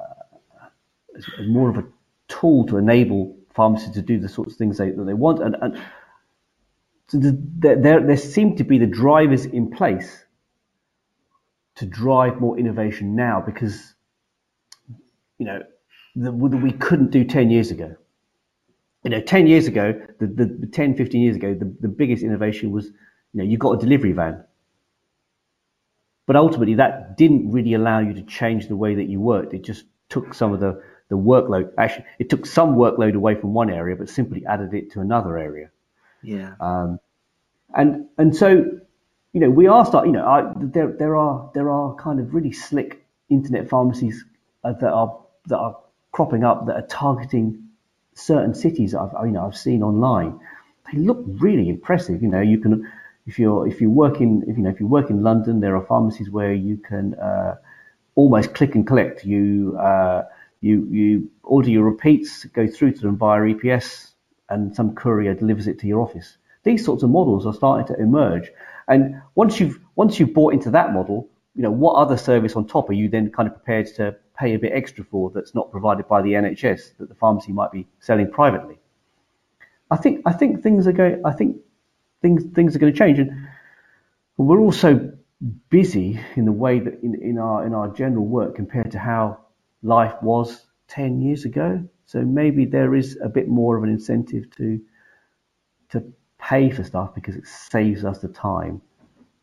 as, as, more of a tool to enable pharmacists to do the sorts of things they, that they want, and, and so the, there there seem to be the drivers in place to drive more innovation now because you know that we couldn't do 10 years ago. You know 10 years ago the, the, the 10 15 years ago the, the biggest innovation was you know, you've got a delivery van. But ultimately, that didn't really allow you to change the way that you worked. It just took some of the, the workload. Actually, it took some workload away from one area, but simply added it to another area. Yeah. Um, and and so, you know, we are starting. You know, I, there there are there are kind of really slick internet pharmacies uh, that are that are cropping up that are targeting certain cities. I've you know I've seen online. They look really impressive. You know, you can if you're if you work in if you know if you work in London, there are pharmacies where you can uh, almost click and collect. You uh, you you order your repeats, go through to them via EPS, and some courier delivers it to your office. These sorts of models are starting to emerge, and once you've once you've bought into that model, you know what other service on top are you then kind of prepared to pay a bit extra for that's not provided by the NHS that the pharmacy might be selling privately? I think I think things are going. I think things things are going to change, and we're also busy in the way that in, in our in our general work compared to how life was 10 years ago. So maybe there is a bit more of an incentive to to pay for stuff because it saves us the time.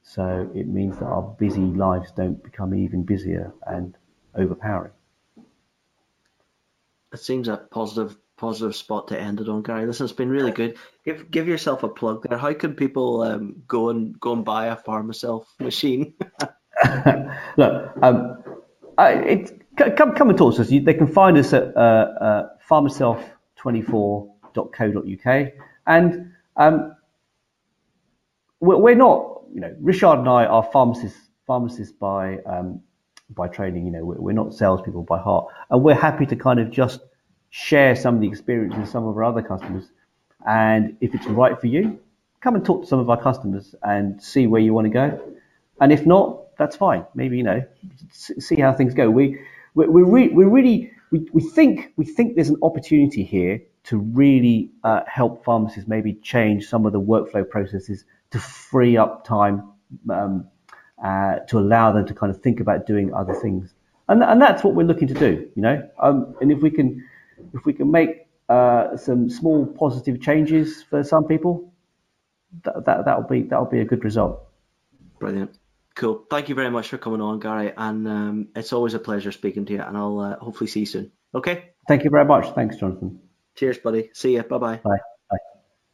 So it means that our busy lives don't become even busier and overpowering. It seems a positive positive spot to end it on, Gary. This has been really good. Give give yourself a plug there. How can people um, go and go and buy a PharmaSelf machine? <laughs> <laughs> Look, um, I, it, come come and talk to us. You, they can find us at uh, uh, pharmaself24.co.uk, and um, we're, we're, not, you know, Richard and I are pharmacists pharmacists by um, by training. You know, we're, we're not salespeople by heart, and we're happy to kind of just share some of the experience with some of our other customers. And if it's right for you, come and talk to some of our customers and see where you want to go. And if not, that's fine. Maybe you know, see how things go. We we we, re- we really we, we think we think there's an opportunity here to really uh, help pharmacists maybe change some of the workflow processes to free up time um, uh, to allow them to kind of think about doing other things. And, and that's what we're looking to do, you know. Um, and if we can if we can make uh, some small positive changes for some people, that, that that'll be that'll be a good result. Brilliant. Cool. Thank you very much for coming on, Gary. And um, it's always a pleasure speaking to you. And I'll uh, hopefully see you soon. Okay. Thank you very much. Thanks, Jonathan. Cheers, buddy. See you. Bye-bye. Bye.